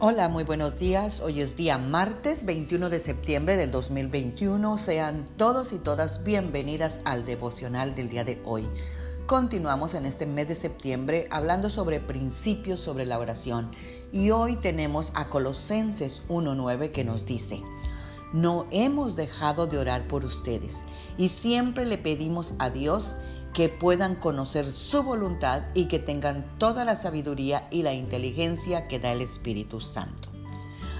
Hola, muy buenos días. Hoy es día martes 21 de septiembre del 2021. Sean todos y todas bienvenidas al devocional del día de hoy. Continuamos en este mes de septiembre hablando sobre principios sobre la oración y hoy tenemos a Colosenses 1.9 que nos dice, no hemos dejado de orar por ustedes y siempre le pedimos a Dios que puedan conocer su voluntad y que tengan toda la sabiduría y la inteligencia que da el Espíritu Santo.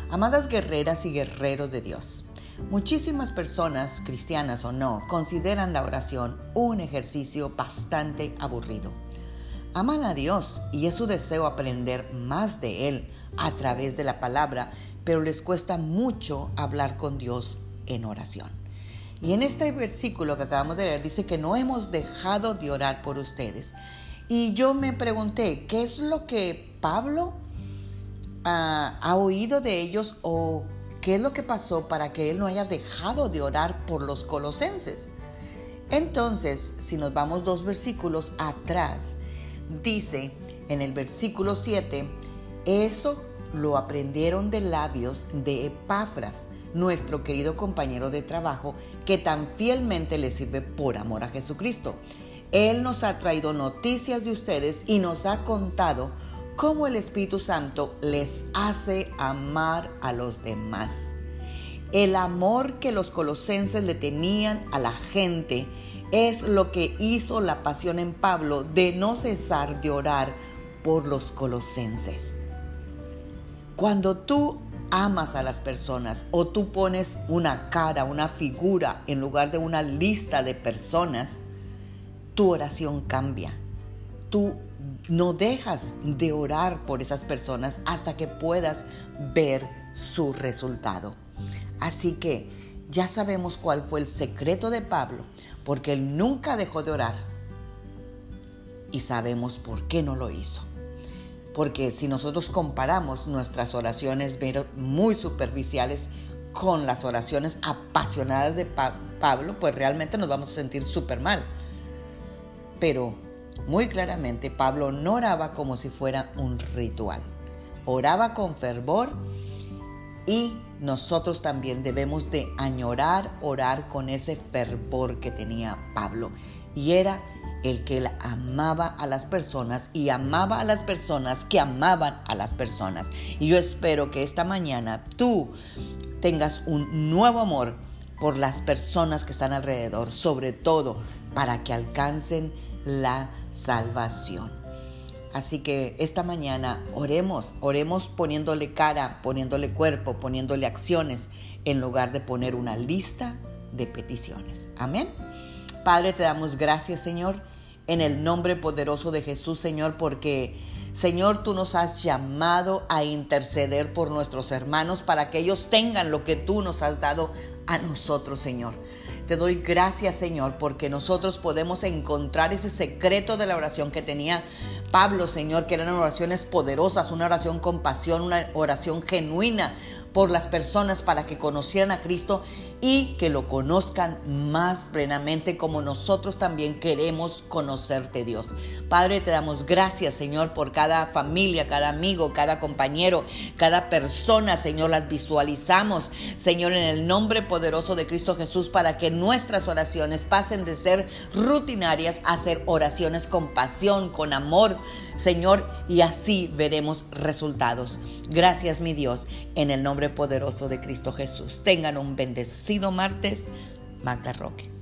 Amadas guerreras y guerreros de Dios, muchísimas personas, cristianas o no, consideran la oración un ejercicio bastante aburrido. Aman a Dios y es su deseo aprender más de Él a través de la palabra, pero les cuesta mucho hablar con Dios en oración. Y en este versículo que acabamos de leer dice que no hemos dejado de orar por ustedes. Y yo me pregunté, ¿qué es lo que Pablo ah, ha oído de ellos o qué es lo que pasó para que él no haya dejado de orar por los colosenses? Entonces, si nos vamos dos versículos atrás, dice en el versículo 7, eso lo aprendieron de labios de Epafras nuestro querido compañero de trabajo que tan fielmente le sirve por amor a Jesucristo. Él nos ha traído noticias de ustedes y nos ha contado cómo el Espíritu Santo les hace amar a los demás. El amor que los colosenses le tenían a la gente es lo que hizo la pasión en Pablo de no cesar de orar por los colosenses. Cuando tú amas a las personas o tú pones una cara, una figura en lugar de una lista de personas, tu oración cambia. Tú no dejas de orar por esas personas hasta que puedas ver su resultado. Así que ya sabemos cuál fue el secreto de Pablo, porque él nunca dejó de orar. Y sabemos por qué no lo hizo. Porque si nosotros comparamos nuestras oraciones muy superficiales con las oraciones apasionadas de Pablo, pues realmente nos vamos a sentir súper mal. Pero muy claramente Pablo no oraba como si fuera un ritual. Oraba con fervor y nosotros también debemos de añorar, orar con ese fervor que tenía Pablo. Y era el que amaba a las personas y amaba a las personas que amaban a las personas. Y yo espero que esta mañana tú tengas un nuevo amor por las personas que están alrededor, sobre todo para que alcancen la salvación. Así que esta mañana oremos, oremos poniéndole cara, poniéndole cuerpo, poniéndole acciones, en lugar de poner una lista de peticiones. Amén. Padre, te damos gracias, Señor en el nombre poderoso de Jesús, Señor, porque Señor, tú nos has llamado a interceder por nuestros hermanos para que ellos tengan lo que tú nos has dado a nosotros, Señor. Te doy gracias, Señor, porque nosotros podemos encontrar ese secreto de la oración que tenía Pablo, Señor, que eran oraciones poderosas, una oración con pasión, una oración genuina, por las personas para que conocieran a Cristo y que lo conozcan más plenamente como nosotros también queremos conocerte Dios. Padre, te damos gracias Señor por cada familia, cada amigo, cada compañero, cada persona, Señor, las visualizamos, Señor, en el nombre poderoso de Cristo Jesús para que nuestras oraciones pasen de ser rutinarias a ser oraciones con pasión, con amor, Señor, y así veremos resultados. Gracias, mi Dios, en el nombre poderoso de Cristo Jesús. Tengan un bendecido martes. Magda Roque.